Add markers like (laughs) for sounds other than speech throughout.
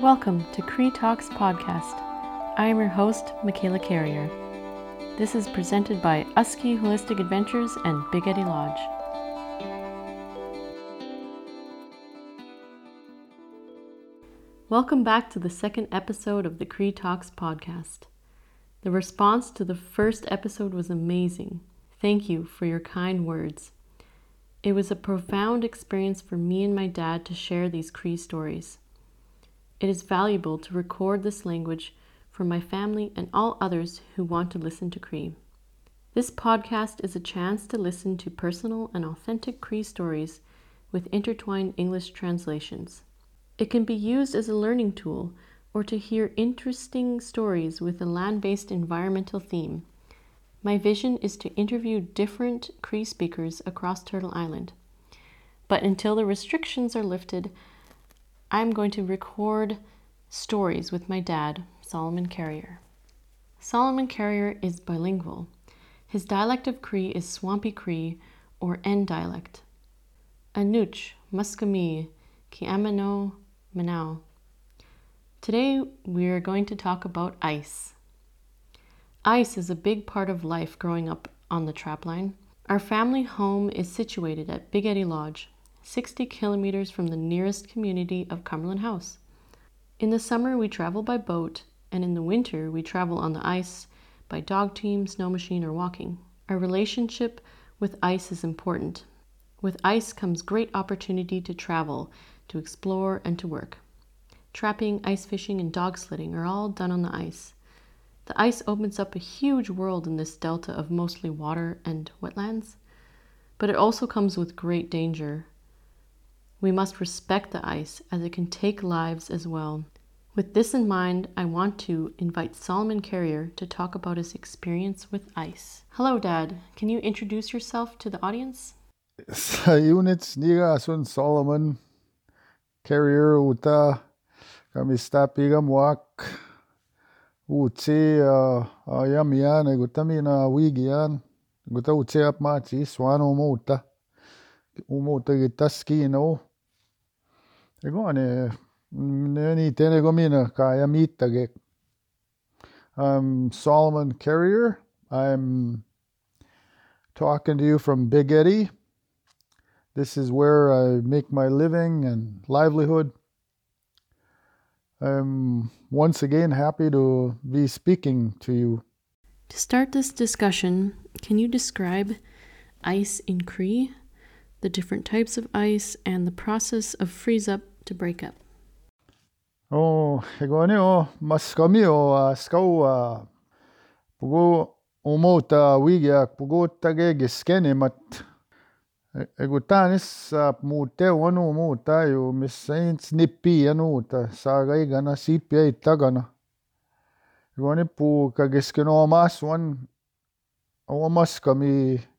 Welcome to Cree Talks Podcast. I am your host, Michaela Carrier. This is presented by Usky Holistic Adventures and Big Eddy Lodge. Welcome back to the second episode of the Cree Talks Podcast. The response to the first episode was amazing. Thank you for your kind words. It was a profound experience for me and my dad to share these Cree stories. It is valuable to record this language for my family and all others who want to listen to Cree. This podcast is a chance to listen to personal and authentic Cree stories with intertwined English translations. It can be used as a learning tool or to hear interesting stories with a land based environmental theme. My vision is to interview different Cree speakers across Turtle Island. But until the restrictions are lifted, I'm going to record stories with my dad, Solomon Carrier. Solomon Carrier is bilingual. His dialect of Cree is Swampy Cree or N dialect. Anuch, Muskami, Kiamano, Manao. Today we are going to talk about ice. Ice is a big part of life growing up on the trapline. Our family home is situated at Big Eddy Lodge, 60 kilometers from the nearest community of Cumberland House. In the summer, we travel by boat, and in the winter, we travel on the ice by dog team, snow machine, or walking. Our relationship with ice is important. With ice comes great opportunity to travel, to explore, and to work. Trapping, ice fishing, and dog sledding are all done on the ice. The ice opens up a huge world in this delta of mostly water and wetlands, but it also comes with great danger. We must respect the ice as it can take lives as well. With this in mind, I want to invite Solomon Carrier to talk about his experience with ice. Hello, Dad. Can you introduce yourself to the audience? (laughs) Units niga sun Solomon Carrier uta kami stapiga muak utsi uh, uh, yamian gutamina wigian guta utsi ap machi swano muta umuta gitaskino Egone, eh, ni tene gomina kaya mitage. I'm Solomon Carrier. I'm talking to you from Big Eddy. This is where I make my living and livelihood. I'm once again happy to be speaking to you. To start this discussion, can you describe ice in Cree? The different types of ice, and the process of freeze up to break up. Oh, egoni o maskami o skau pugo umouta wigia pugo tage giskeni mat egutanis muute wanu muuta ju mis saints nippi anuuta saaga igana siipia tagana egoni pu ka giskeno mas wan o maskami Maskamiga on. Ego mina ju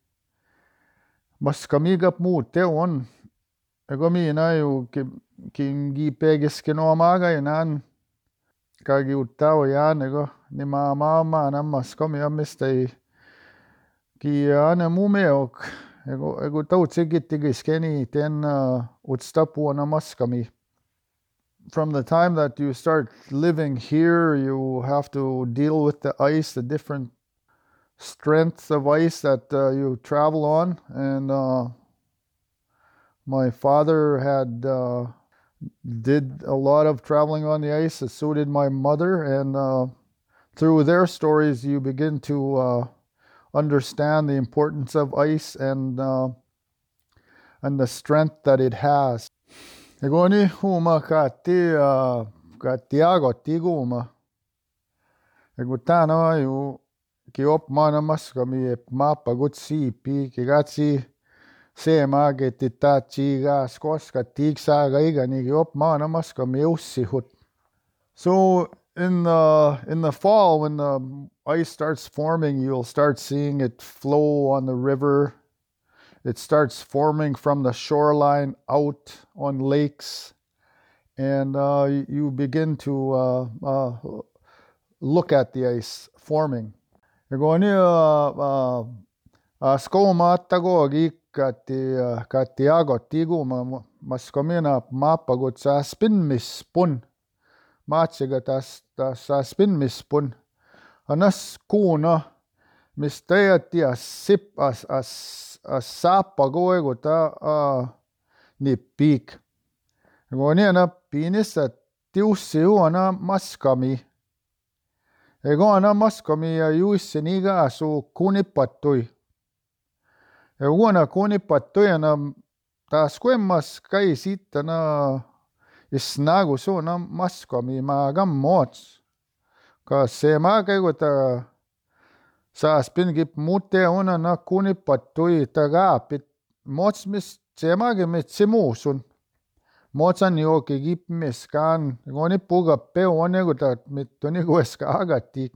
kingi pegiskeno amaga inan kagi utao yan ego ni mama mana maskami amistei ki ane mumeok ego ego tautsigiti giskeni ten uh, utstapu ana maskami. From the time that you start living here, you have to deal with the ice, the different strength of ice that uh, you travel on. And uh, my father had uh, did a lot of traveling on the ice, so did my mother. And uh, through their stories, you begin to uh, understand the importance of ice and uh, and the strength that it has. Egoni katiago tiguma. Egutano you So in the in the fall when the ice starts forming you'll start seeing it flow on the river. It starts forming from the shoreline out on lakes. And uh, you begin to uh, uh, look at the ice forming kui äh, äh, äh, skomattago rikati Santiago tiguma mas comina mapa gut sa spin mis pun maatsiga tas tas sa spin mis pun anas kuuno mis teieti a sip as as as sapa koegu ta a ni piik. Go ni na pinissa tiussi juona maskami. Igång maskomia jusseniga su kunipatui. ja kuna kunipatuina taas kuemas kai sitana is nagu suuna maskomi ma kammots. ka see ma käigu ta saas pingip mute una na kunipatui ta ka pit motsmis see magi mitsi muusun. Kueska agati.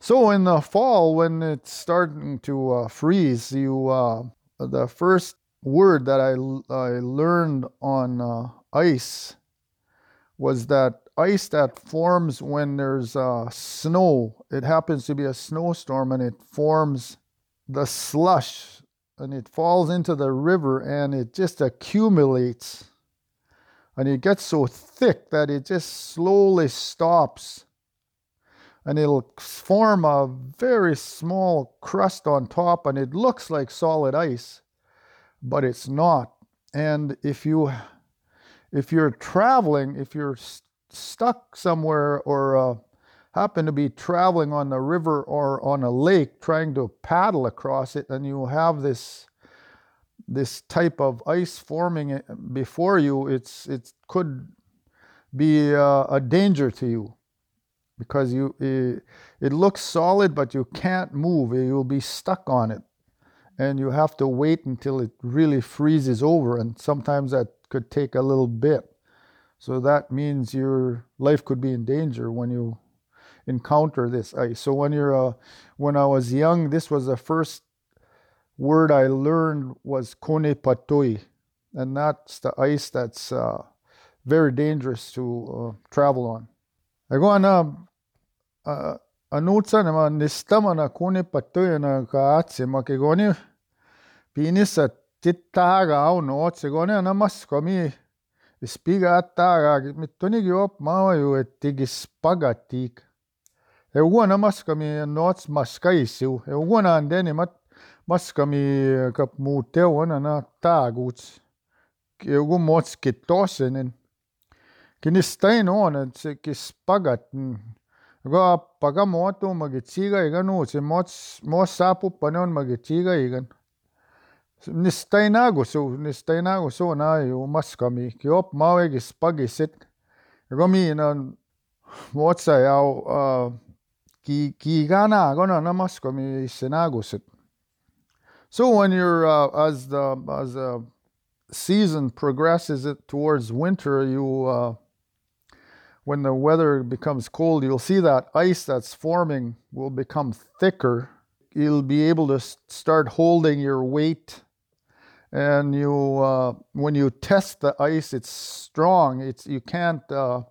So in the fall, when it's starting to uh, freeze, you uh, the first word that I, I learned on uh, ice was that ice that forms when there's uh, snow. It happens to be a snowstorm and it forms the slush and it falls into the river and it just accumulates. And it gets so thick that it just slowly stops. And it'll form a very small crust on top, and it looks like solid ice, but it's not. And if you if you're traveling, if you're st- stuck somewhere or uh, happen to be traveling on the river or on a lake trying to paddle across it, and you have this this type of ice forming before you, it's it could be uh, a danger to you because you it, it looks solid, but you can't move. You'll be stuck on it, and you have to wait until it really freezes over, and sometimes that could take a little bit. So that means your life could be in danger when you encounter this ice. So when you're uh, when I was young, this was the first word I learned was kone patoi, and that's the ice that's uh, very dangerous to uh, travel on. Ako ana uh, anutsa nama nistama na kone patoi na ka atse makegoni pinissa tittaga au no otse gone ana maskomi spiga attaga mittonigi op maaju et tigis pagatik. Eugona maskami nots maskaisiu. Eugona andeni mat Mascami kap muuteu ăna taaguts ku mots git tåsenen. Kinniss tein oone tsikis pagaten ga paga motu magi tsiga igan uutsi mots mos sapupane on magi tsiga igan. Nis ta nagu su nis ta nagu su na ju maskami ki op mavegis pagisit. Ega miin on otsa jau äh, ki, ki ka nä, kun on maskami se nagu sit. So when you're uh, as the as the season progresses it towards winter, you uh, when the weather becomes cold, you'll see that ice that's forming will become thicker. You'll be able to start holding your weight, and you uh, when you test the ice, it's strong. It's you can't. Uh,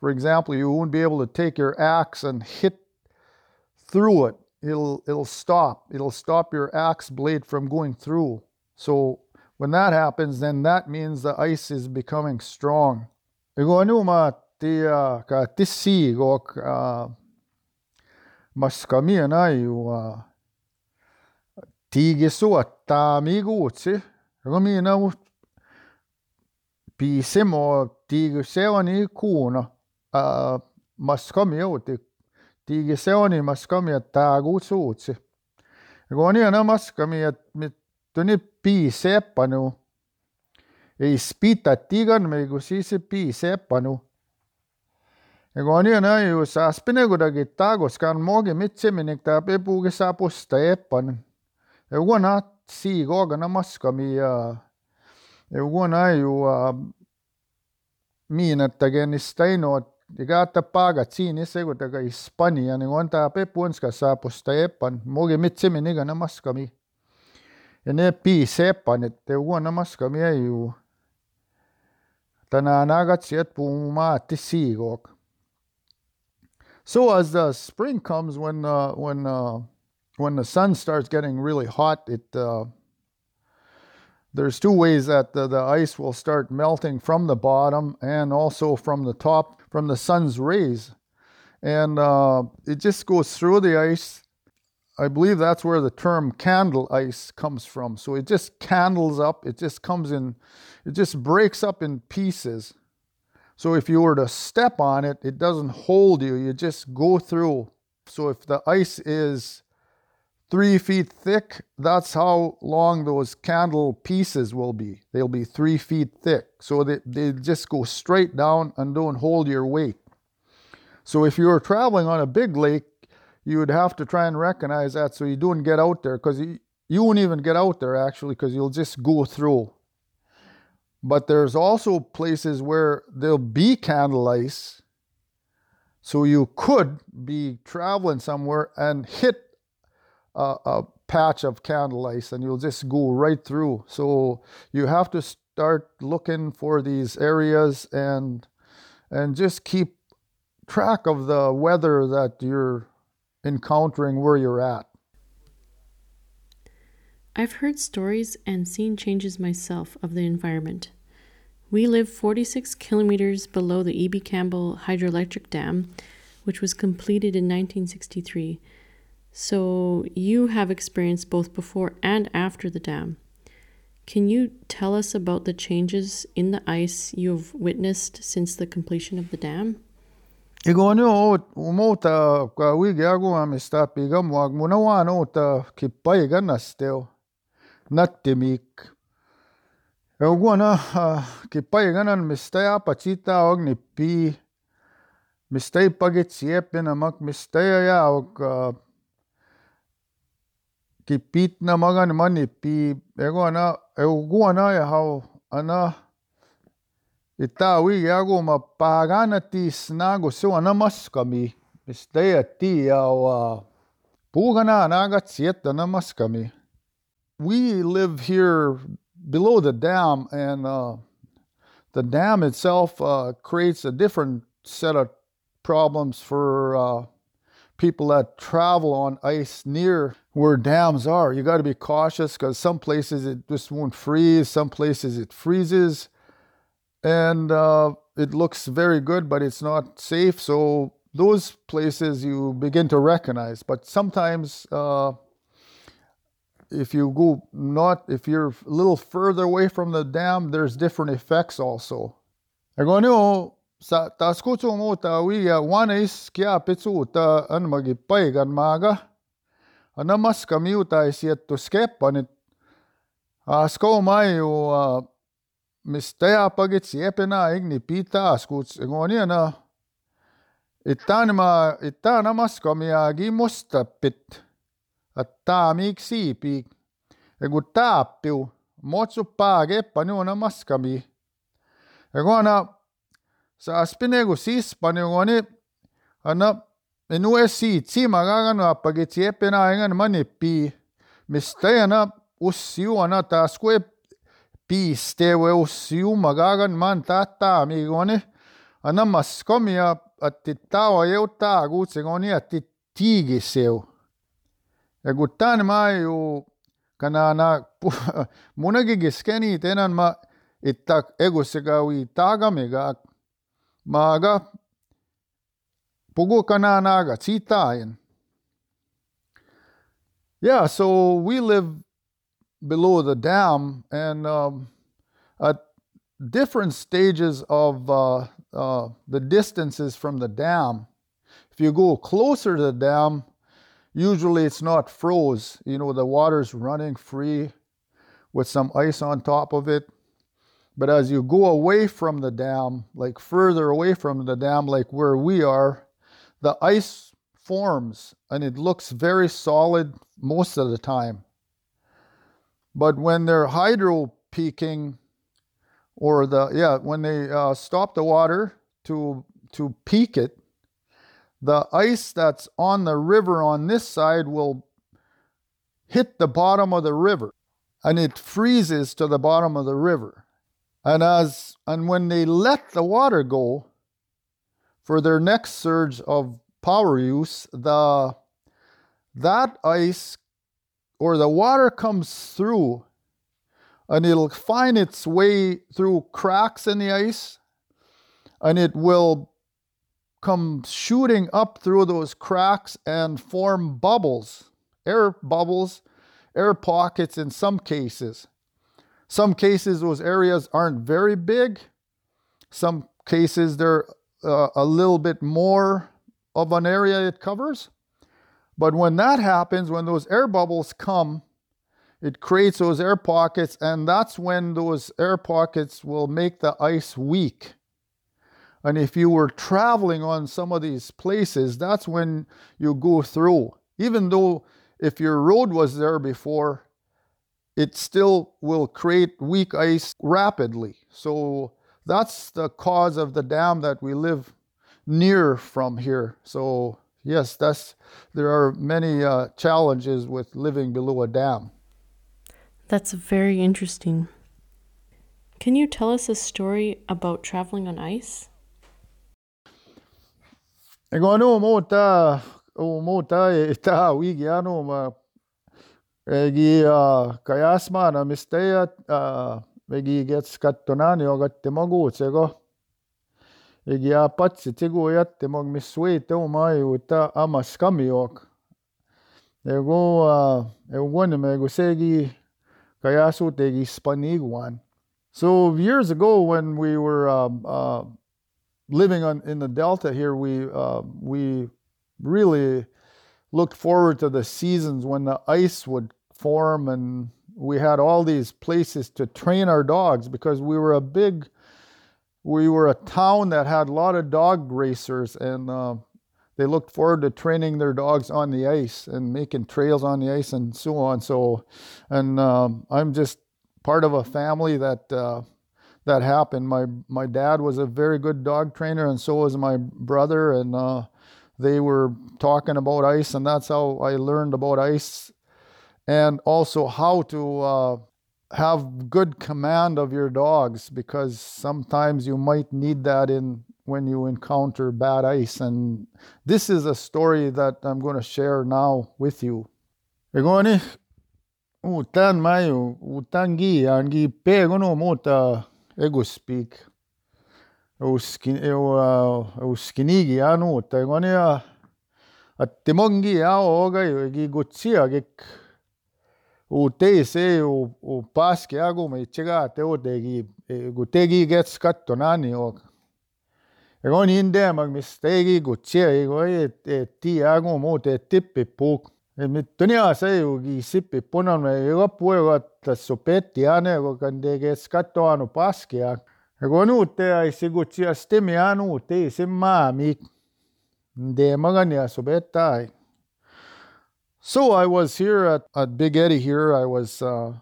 for example, you won't be able to take your axe and hit through it it'll it'll stop. It'll stop your axe blade from going through. So when that happens, then that means the ice is becoming strong. Ego uh, uh, uh, mi na piisimo tigi seoni kuuna mas kami digresiones ka miet tägu suutsi. Ego nii on õmas ka miet, miet tu nii pii seppanu. Ei spita tigan me ku siis pii seppanu. Ego nii on õju saspine kuidagi tagus ka on moogi mitsemini ta pepugi saapusta eppan. Ego naat sii kooga namas ka miia. Ego on õju miinetage ennist teinud Ta pe maati siigok. So as the spring comes, when uh, when uh, when the sun starts getting really hot, it uh, there's two ways that the, the ice will start melting from the bottom and also from the top from the sun's rays. And uh, it just goes through the ice. I believe that's where the term candle ice comes from. So it just candles up, it just comes in, it just breaks up in pieces. So if you were to step on it, it doesn't hold you, you just go through. So if the ice is three feet thick, that's how long those candle pieces will be. They'll be three feet thick. So they, they just go straight down and don't hold your weight. So if you were traveling on a big lake, you would have to try and recognize that so you don't get out there because you, you won't even get out there actually because you'll just go through. But there's also places where there'll be candle ice. So you could be traveling somewhere and hit a, a patch of candle ice and you'll just go right through. So you have to start looking for these areas and and just keep track of the weather that you're encountering where you're at. I've heard stories and seen changes myself of the environment. We live 46 kilometers below the E.B. Campbell Hydroelectric Dam, which was completed in 1963 so you have experience both before and after the dam. Can you tell us about the changes in the ice you've witnessed since the completion of the dam? Igonyo umota ka wigi agu amista pigam wag munawano ta kipai ganasteo nattimik. Eugwana kipai ganan mistaya pachita og ni pi mistay pagit siepin amak mistaya ya og uh, kipit na magan mani pi ego ana ego ana ya hau ana. Itawi yago ma pagana ti snago so ana maskami. Mistea ti ya wa pugana naga tsiet ana maskami. We live here below the dam and uh, the dam itself uh, creates a different set of problems for uh, people that travel on ice near where dams are. You got to be cautious because some places it just won't freeze, some places it freezes, and uh, it looks very good, but it's not safe. So those places you begin to recognize. But sometimes, uh, if you go not, if you're a little further away from the dam, there's different effects also. I go, no, sa taskutu mo ta wiya wanis kya pitsu ta an magipay gan maga a na maska miudaisi ettu skepanit, a sko maju a mis teapagit siepena igni pita a skuts gonia na ita nima ita na maska miagi mustapit a ta miik siipi. Ja ku taapiu motsu paagepa niu na maskami ja koana saas pinegu siis pani koni anna nu är sitsimaga no apagitsi epena engan mani pi. Mistajana ussiuana taskue piistewe ussiumaga gan man tata amigoni. Anamas komia atti tao eu ta kutsegoni atti tiigiseu. Ja kun tämän mä ju kanana (laughs) munakin keskeni tenan mä itta egusega ui taagamiga. Maaga pugu kananaga tsitain. Yeah, so we live below the dam and um, at different stages of uh, uh, the distances from the dam. If you go closer to the dam, usually it's not froze. You know, the water's running free with some ice on top of it. But as you go away from the dam, like further away from the dam, like where we are, the ice forms and it looks very solid most of the time. But when they're hydro peaking, or the yeah, when they uh, stop the water to to peak it, the ice that's on the river on this side will hit the bottom of the river, and it freezes to the bottom of the river. And as and when they let the water go for their next surge of power use, the that ice or the water comes through and it'll find its way through cracks in the ice and it will come shooting up through those cracks and form bubbles, air bubbles, air pockets in some cases. Some cases, those areas aren't very big. Some cases, they're uh, a little bit more of an area it covers. But when that happens, when those air bubbles come, it creates those air pockets, and that's when those air pockets will make the ice weak. And if you were traveling on some of these places, that's when you go through. Even though if your road was there before, it still will create weak ice rapidly. So that's the cause of the dam that we live near from here. So yes, that's there are many uh, challenges with living below a dam. That's very interesting. Can you tell us a story about traveling on ice? Ego no mo ta o mo ta ta wigi ano ma egi uh, kayasma na misteya uh, egi gets kattonani o gatte magutsego egi a patsi tigu jatte mag mis suite o maju ta amas kamiok ego uh, ego gone me ego segi kayasu tegi spaniguan so years ago when we were um, uh, living on in the delta here, we uh, we really looked forward to the seasons when the ice would form, and we had all these places to train our dogs because we were a big, we were a town that had a lot of dog racers, and uh, they looked forward to training their dogs on the ice and making trails on the ice and so on. So, and um, I'm just part of a family that. Uh, that happened. My my dad was a very good dog trainer, and so was my brother, and uh, they were talking about ice, and that's how I learned about ice, and also how to uh, have good command of your dogs because sometimes you might need that in when you encounter bad ice, and this is a story that I'm going to share now with you. Egoni, utan mayo, utan gi, angi pegono mota ego speak. Eu skin eu eu skinigi anu ta ngonia at timongi a oga eu gi gutsia ge o TEC, o, o PAS que hago, me chega até o DEGI. O e, DEGI gets cut tonani, ok. Egon hinde mag mis tegi kutsia, ego ei, et tii agu mu te tippi puuk. Et mit tunia sai ju ki sippi punan me ego puega ta sopeti ane, ego kan te kes katto anu paski ja. Ego nu te ai si kutsia stimi anu te simma mi. Te magan ja sopeta ai. So I was here at, at Big Eddy here. I was uh,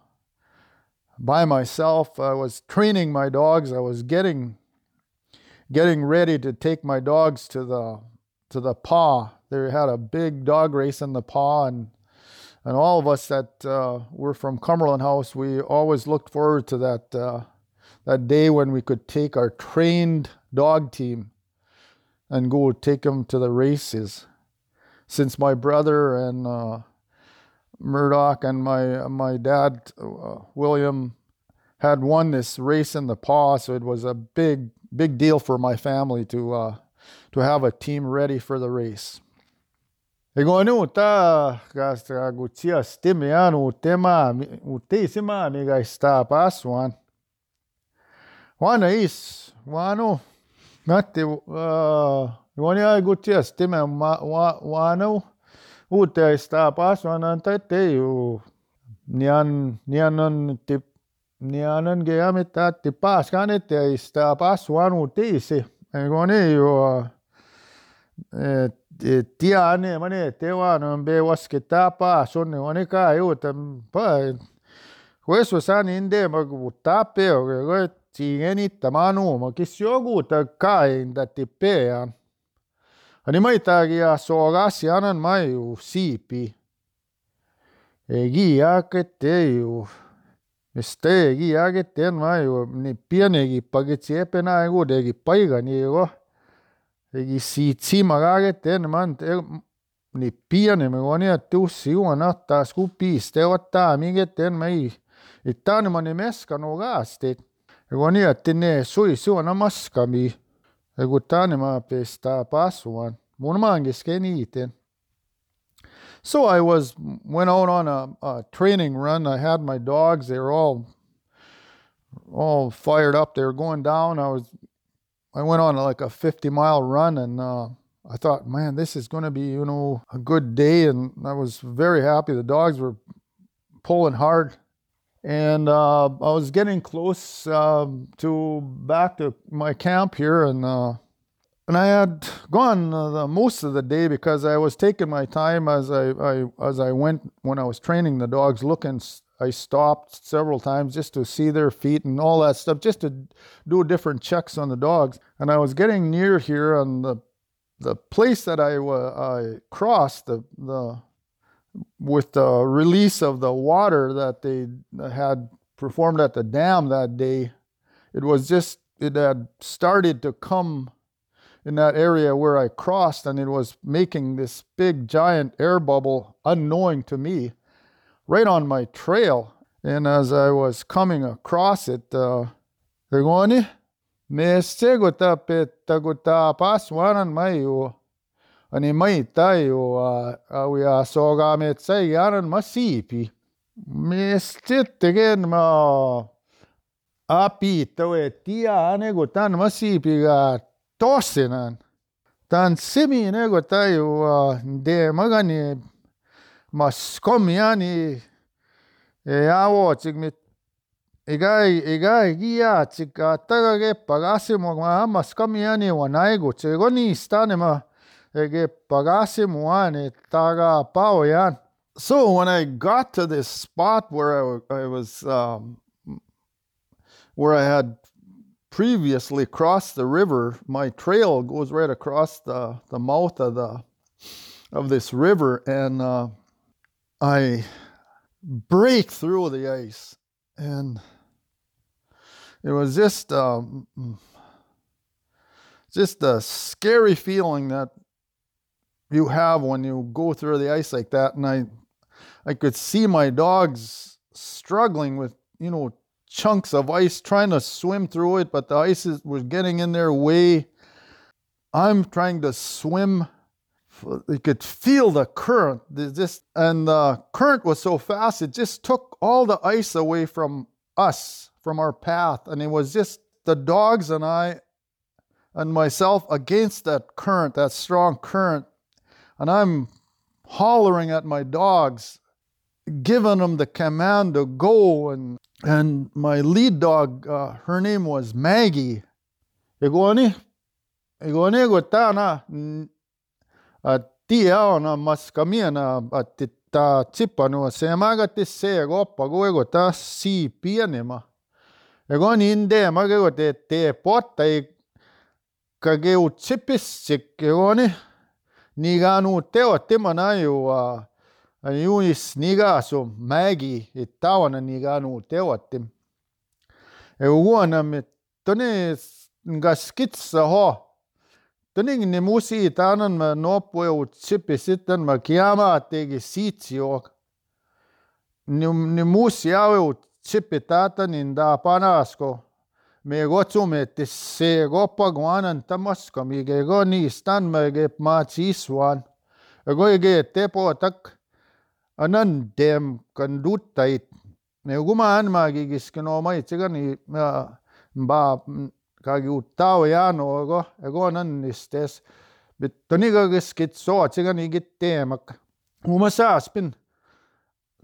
by myself. I was training my dogs. I was getting getting ready to take my dogs to the to the Pas they had a big dog race in the Pas, and and all of us that uh, were from Cumberland House, we always looked forward to that uh, that day when we could take our trained dog team and go take them to the races. Since my brother and uh, Murdoch and my my dad uh, William had won this race in the Pas, so it was a big big deal for my family to uh, to have a team ready for the race. Egonu ta is wano wani ai Mwanea Gutierrez time ma- wa- wanau. Utea está pasonantatei nian nianan tip nianan guiamita tipaxkanita istapasuanu tiisi guaneyua e, tiani mani tehuan behuasqueta paxuni guani cayuta pue juesu sa nindema gutapeu guetsineni tamanu ma quis sioguta cainda tipea animaitagia sogasianan mayu sipi guía queteyu este guía queten mayu nipia niquipakitsepe e nak'u e niquipaykañiko e iquisitsimaka queten nipianimikuani tiusiuan hasta skupisteguat tami queten may y tanimani meskanu kaastit ja kui nii, et tine suissuana maskami So I was went out on a, a, training run. I had my dogs. They were all all fired up. They were going down. I was I went on like a 50 mile run and uh, I thought, man, this is going to be you know a good day. And I was very happy. The dogs were pulling hard. And uh, I was getting close uh, to back to my camp here, and uh, and I had gone the, most of the day because I was taking my time as I, I, as I went when I was training the dogs. Looking, I stopped several times just to see their feet and all that stuff, just to do different checks on the dogs. And I was getting near here, and the the place that I I crossed the the with the release of the water that they had performed at the dam that day, it was just it had started to come in that area where I crossed, and it was making this big giant air bubble unknowing to me right on my trail. And as I was coming across it, uh. animaitayo au ja sogameid sai arma siipi. Mesti tegen ma apitau tia nagu tan ma siipiga tossinan. Tan semi nagu taju de magani mas komjani ja ootsik mit iga iga iga tsika taga keppa kasimo ma hammas komjani e e e wa naigu tsekoni stanema ege taga. So when I got to this spot where I, I was um, where I had previously crossed the river. My trail goes right across the, the mouth of the of this river, and uh, I break through the ice, and it was just um, just a scary feeling that you have when you go through the ice like that, and I I could see my dogs struggling with you know chunks of ice trying to swim through it, but the ice is, was getting in their way. I'm trying to swim. You could feel the current. Just and the current was so fast, it just took all the ice away from us, from our path, and it was just the dogs and I and myself against that current, that strong current, and I'm hollering at my dogs, giving them the command to go and and my lead dog, uh, her name was Maggie. Egoni, egoni gotana, a tia ona maskamina a tita tsipanu se magati se gopa go egota si pianema. Egoni inde magegote te i kage u tsipis sik egoni Nigano tewa temanayo ayunis uh, nigaso magi y tawana nigano tewatim e wana tone ngaskitsajo tanik nimusi tananma nopuewe otsipisitanma kiamateki sitsiok ni- nimusi awe otsipi tatani da panasko. Me gotsumetis se goppa guanan tamoskomi ge go nistan me ge ma chiswan. Go ge tepo tak anan dem kan duttait. Me guma anmagi kiskino maitsega nii ba kagi utao jano go go anan istes. Bet toniga kiskit sootsiga nii git teemak. Uma saaspin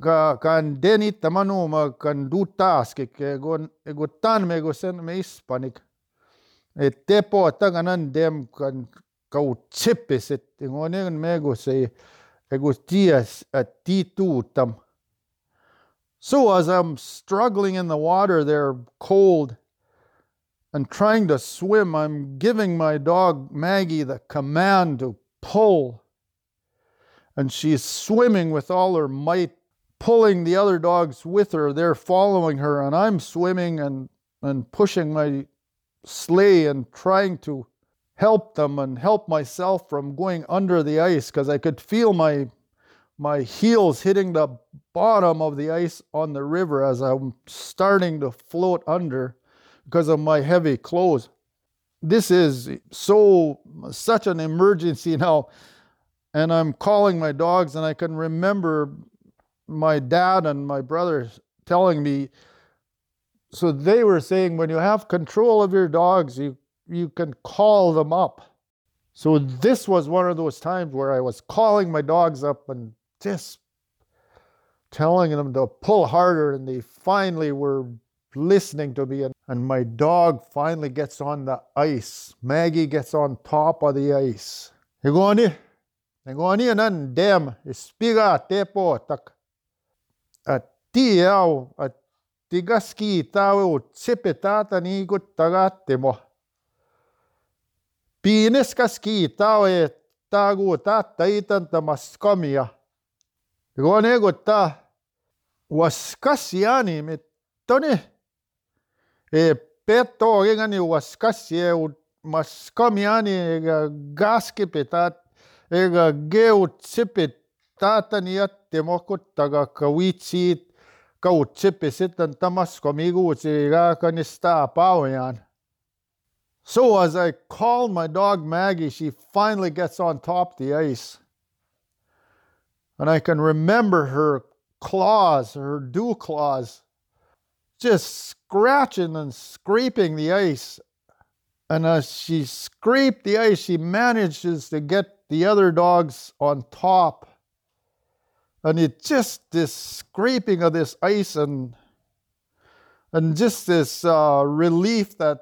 ka kan deni tamanu ma kan dutas ke ego ego tan me go sen me hispanik e tepo taganan dem kan kau chipis et ngonen mego se Egustias atitutam. So as I'm struggling in the water there, cold, and trying to swim, I'm giving my dog Maggie the command to pull. And she's swimming with all her might, pulling the other dogs with her. They're following her, and I'm swimming and, and pushing my sleigh and trying to help them and help myself from going under the ice because I could feel my my heels hitting the bottom of the ice on the river as I'm starting to float under because of my heavy clothes. This is so such an emergency (laughs) now. And I'm calling my dogs, and I can remember my dad and my brother telling me. So they were saying when you have control of your dogs, you, you can call them up. So this was one of those times where I was calling my dogs up and just telling them to pull harder, and they finally were listening to me. And, and my dog finally gets on the ice. Maggie gets on top of the ice. You go on here? You go on here, and then damn, tepo tak. tiau, tigaski tau tsepetata nigu tagatemo. Piineskaski tau e tagu tata itanta maskomia. Ronego ta waskasiani metoni. E peto regani waskasi e maskomiani ega gaski petat ega geu tsepet So as I call my dog Maggie, she finally gets on top the ice. And I can remember her claws, her dew claws, just scratching and scraping the ice. And as she scraped the ice, she manages to get the other dogs on top. And it just this scraping of this ice and and just this uh, relief that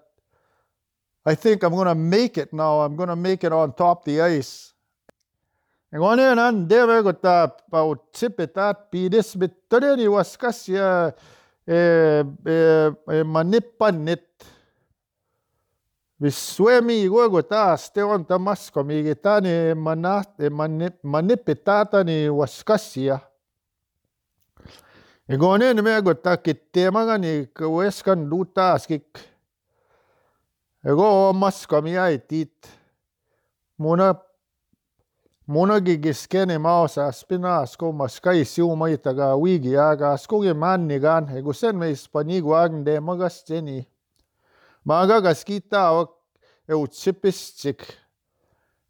I think I'm going to make it now. I'm going to make it on top the ice. Ngone nan deve gota pau tipetat pidis bitore waskas ya e eh, e eh, eh, manippanit Visue miwä taastewam tamascu amiguitani manaj e manipitata niuaskatsia nikooni nimekuta kiteemaga nikiueskan luut taaskik egoo mascu amiyai tiit muna munagi kiskeni maosas penaas ku maskai siumaitaga wiigiaga askugi manigan e ku sen meis pa nigu aeg deemaga seni. Gaskita awak e utsipistik.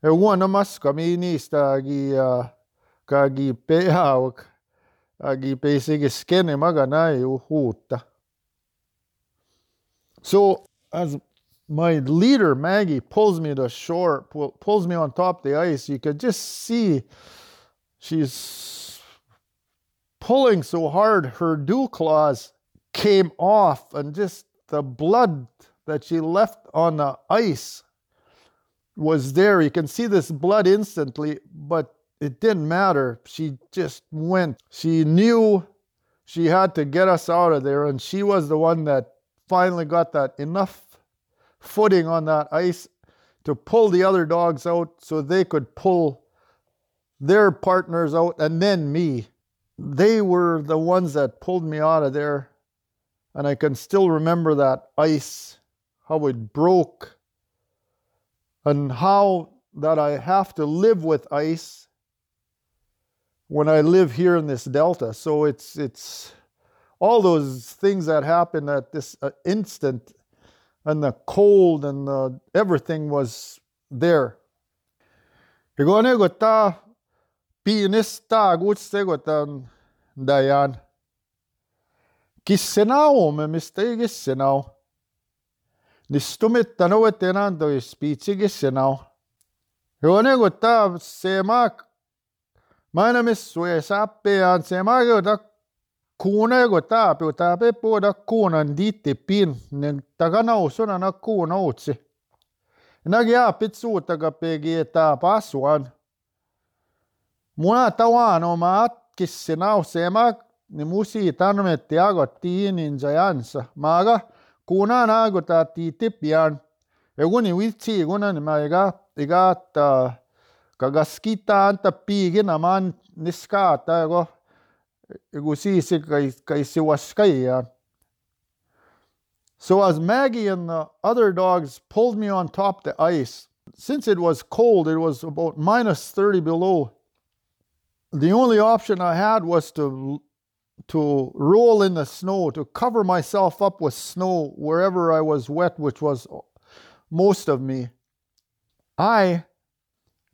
E uana mas kami niistä gi kagi pea awak agi peisigi skeni maga nai uhuutta. So as my leader Maggie pulls me to shore, pull, pulls me on top of the ice. You could just see she's pulling so hard her dew claws came off, and just the blood that she left on the ice was there. You can see this blood instantly, but it didn't matter. She just went. She knew she had to get us out of there, and she was the one that finally got that enough footing on that ice to pull the other dogs out so they could pull their partners out and then me. They were the ones that pulled me out of there. And I can still remember that ice, how it broke, and how that I have to live with ice when I live here in this delta. So it's it's all those things that happen at this uh, instant and the cold and the, everything was there. Igone gota pianista gutse gota dayan. Kissenau me mistei ni stumit tanu tenan do ispichigis senaw iwanegu ta semak manamis suesapean semago ta kuunego taapiu taape puda kuunan diitipin ning taganausunan na kuunautsi. Nagi aapit suutaga pegi taapa asuan. Muna tawaan oma atkissi nausema ni musi tanmeti agotiin injajansa maaga jajansa. Maaga kuuna naago ta tiitipian. Eguni vitsi kuna ni ma ega ega ta kagaskita anta piigina man niskaata ego So as Maggie and the other dogs pulled me on top the ice, since it was cold, it was about minus 30 below the only option I had was to to roll in the snow, to cover myself up with snow wherever I was wet, which was most of me. I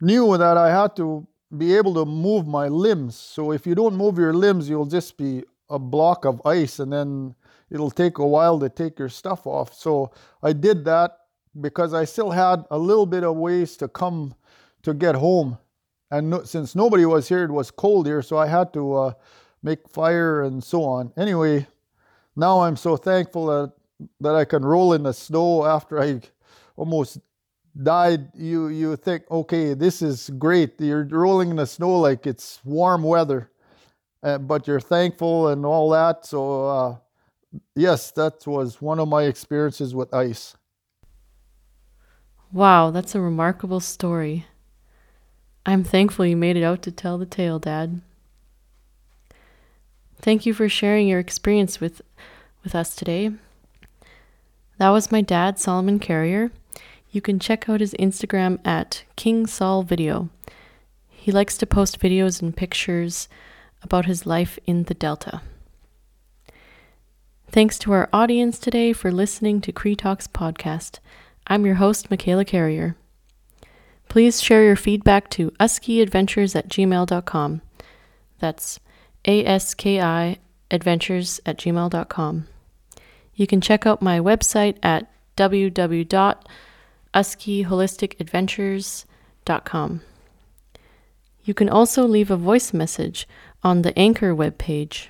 knew that I had to be able to move my limbs. So if you don't move your limbs, you'll just be a block of ice and then it'll take a while to take your stuff off. So I did that because I still had a little bit of ways to come to get home. And no, since nobody was here, it was cold here, so I had to uh, make fire and so on. Anyway, now I'm so thankful that that I can roll in the snow after I almost died. You you think, okay, this is great. You're rolling in the snow like it's warm weather, uh, but you're thankful and all that. So uh, yes, that was one of my experiences with ice. Wow, that's a remarkable story. I'm thankful you made it out to tell the tale, Dad. Thank you for sharing your experience with, with us today. That was my dad, Solomon Carrier. You can check out his Instagram at King Video. He likes to post videos and pictures about his life in the Delta. Thanks to our audience today for listening to Cree Talks podcast. I'm your host, Michaela Carrier. Please share your feedback to askiadventures at gmail.com. That's A S K I adventures at gmail.com. You can check out my website at www.askiholisticadventures.com. You can also leave a voice message on the Anchor webpage.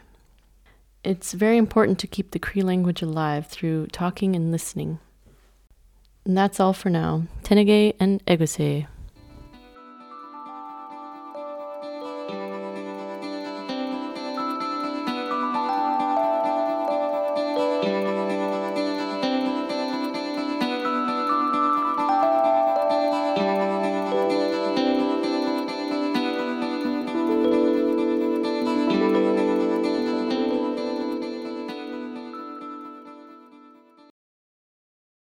It's very important to keep the Cree language alive through talking and listening. And that's all for now. Tenege and Egose.